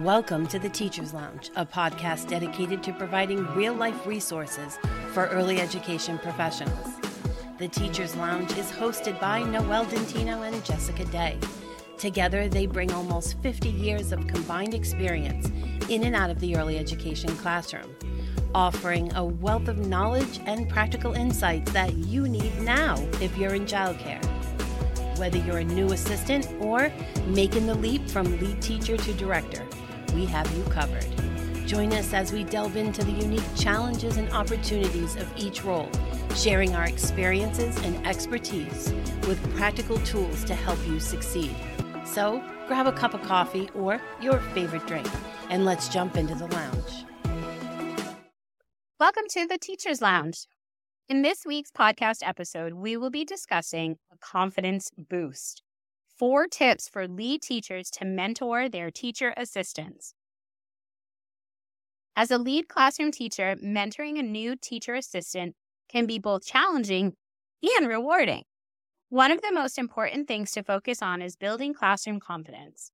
Welcome to the Teacher's Lounge, a podcast dedicated to providing real life resources for early education professionals. The Teacher's Lounge is hosted by Noelle Dentino and Jessica Day. Together, they bring almost 50 years of combined experience in and out of the early education classroom, offering a wealth of knowledge and practical insights that you need now if you're in childcare. Whether you're a new assistant or making the leap from lead teacher to director, we have you covered. Join us as we delve into the unique challenges and opportunities of each role, sharing our experiences and expertise with practical tools to help you succeed. So, grab a cup of coffee or your favorite drink, and let's jump into the lounge. Welcome to the Teacher's Lounge. In this week's podcast episode, we will be discussing a confidence boost four tips for lead teachers to mentor their teacher assistants. As a lead classroom teacher, mentoring a new teacher assistant can be both challenging and rewarding. One of the most important things to focus on is building classroom confidence.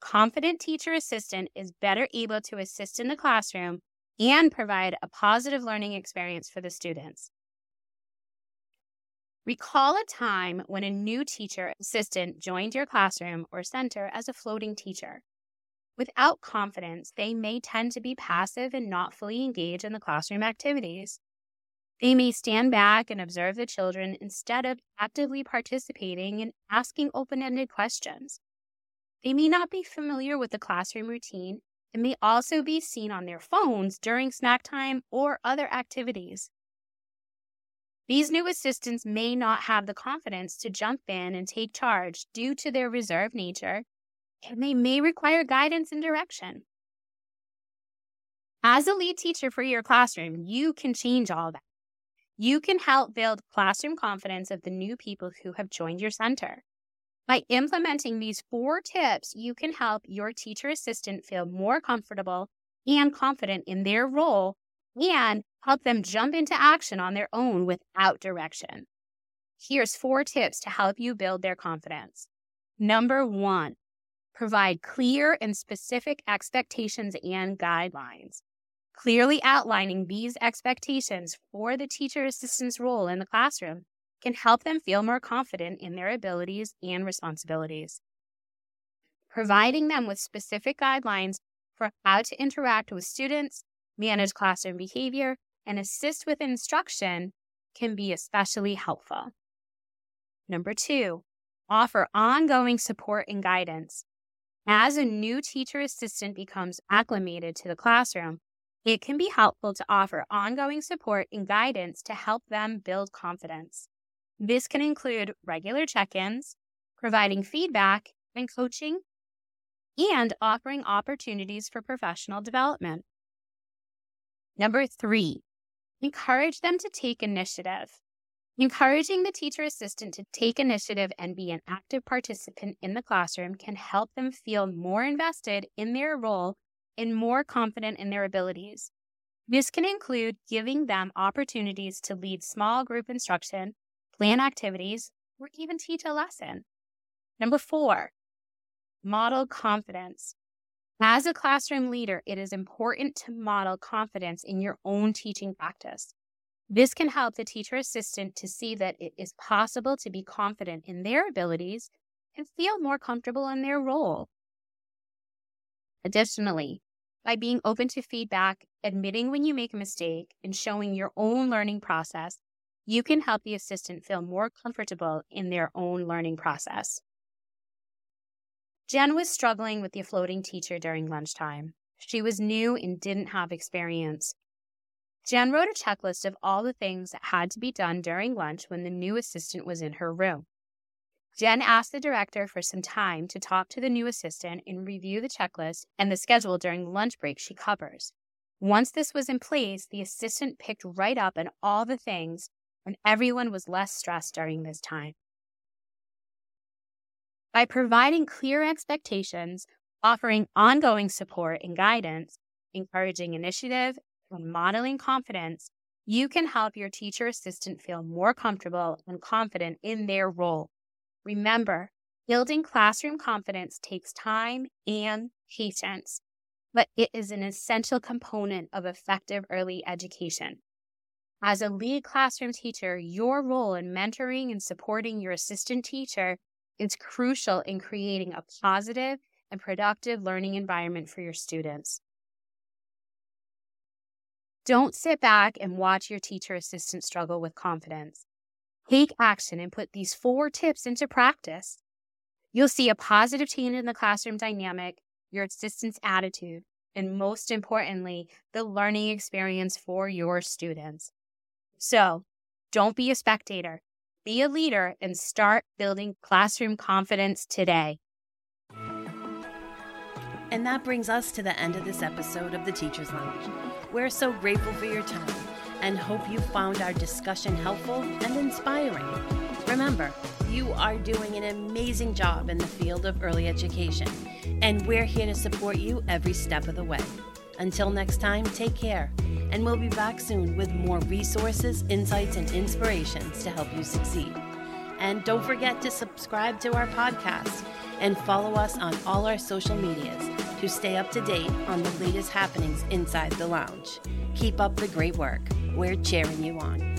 Confident teacher assistant is better able to assist in the classroom and provide a positive learning experience for the students. Recall a time when a new teacher assistant joined your classroom or center as a floating teacher. Without confidence, they may tend to be passive and not fully engage in the classroom activities. They may stand back and observe the children instead of actively participating and asking open ended questions. They may not be familiar with the classroom routine and may also be seen on their phones during snack time or other activities. These new assistants may not have the confidence to jump in and take charge due to their reserved nature, and they may require guidance and direction. As a lead teacher for your classroom, you can change all that. You can help build classroom confidence of the new people who have joined your center. By implementing these four tips, you can help your teacher assistant feel more comfortable and confident in their role and help them jump into action on their own without direction. Here's four tips to help you build their confidence. Number one, provide clear and specific expectations and guidelines. Clearly outlining these expectations for the teacher assistant's role in the classroom can help them feel more confident in their abilities and responsibilities. Providing them with specific guidelines for how to interact with students, manage classroom behavior, and assist with instruction can be especially helpful. Number two, offer ongoing support and guidance. As a new teacher assistant becomes acclimated to the classroom, it can be helpful to offer ongoing support and guidance to help them build confidence. This can include regular check ins, providing feedback and coaching, and offering opportunities for professional development. Number three, encourage them to take initiative. Encouraging the teacher assistant to take initiative and be an active participant in the classroom can help them feel more invested in their role and more confident in their abilities. This can include giving them opportunities to lead small group instruction, plan activities, or even teach a lesson. Number four, model confidence. As a classroom leader, it is important to model confidence in your own teaching practice. This can help the teacher assistant to see that it is possible to be confident in their abilities and feel more comfortable in their role. Additionally, by being open to feedback, admitting when you make a mistake, and showing your own learning process, you can help the assistant feel more comfortable in their own learning process. Jen was struggling with the floating teacher during lunchtime. She was new and didn't have experience. Jen wrote a checklist of all the things that had to be done during lunch when the new assistant was in her room. Jen asked the director for some time to talk to the new assistant and review the checklist and the schedule during the lunch break she covers. Once this was in place, the assistant picked right up on all the things, and everyone was less stressed during this time. By providing clear expectations, offering ongoing support and guidance, encouraging initiative, and modeling confidence, you can help your teacher assistant feel more comfortable and confident in their role. Remember, building classroom confidence takes time and patience. but it is an essential component of effective early education. As a lead classroom teacher, your role in mentoring and supporting your assistant teacher is crucial in creating a positive and productive learning environment for your students. Don't sit back and watch your teacher assistant struggle with confidence. Take action and put these four tips into practice. You'll see a positive change in the classroom dynamic, your assistant's attitude, and most importantly, the learning experience for your students. So don't be a spectator, be a leader and start building classroom confidence today. And that brings us to the end of this episode of the Teacher's Lounge. We're so grateful for your time and hope you found our discussion helpful and inspiring. Remember, you are doing an amazing job in the field of early education, and we're here to support you every step of the way. Until next time, take care, and we'll be back soon with more resources, insights, and inspirations to help you succeed. And don't forget to subscribe to our podcast and follow us on all our social medias to stay up to date on the latest happenings inside the lounge. Keep up the great work. We're cheering you on.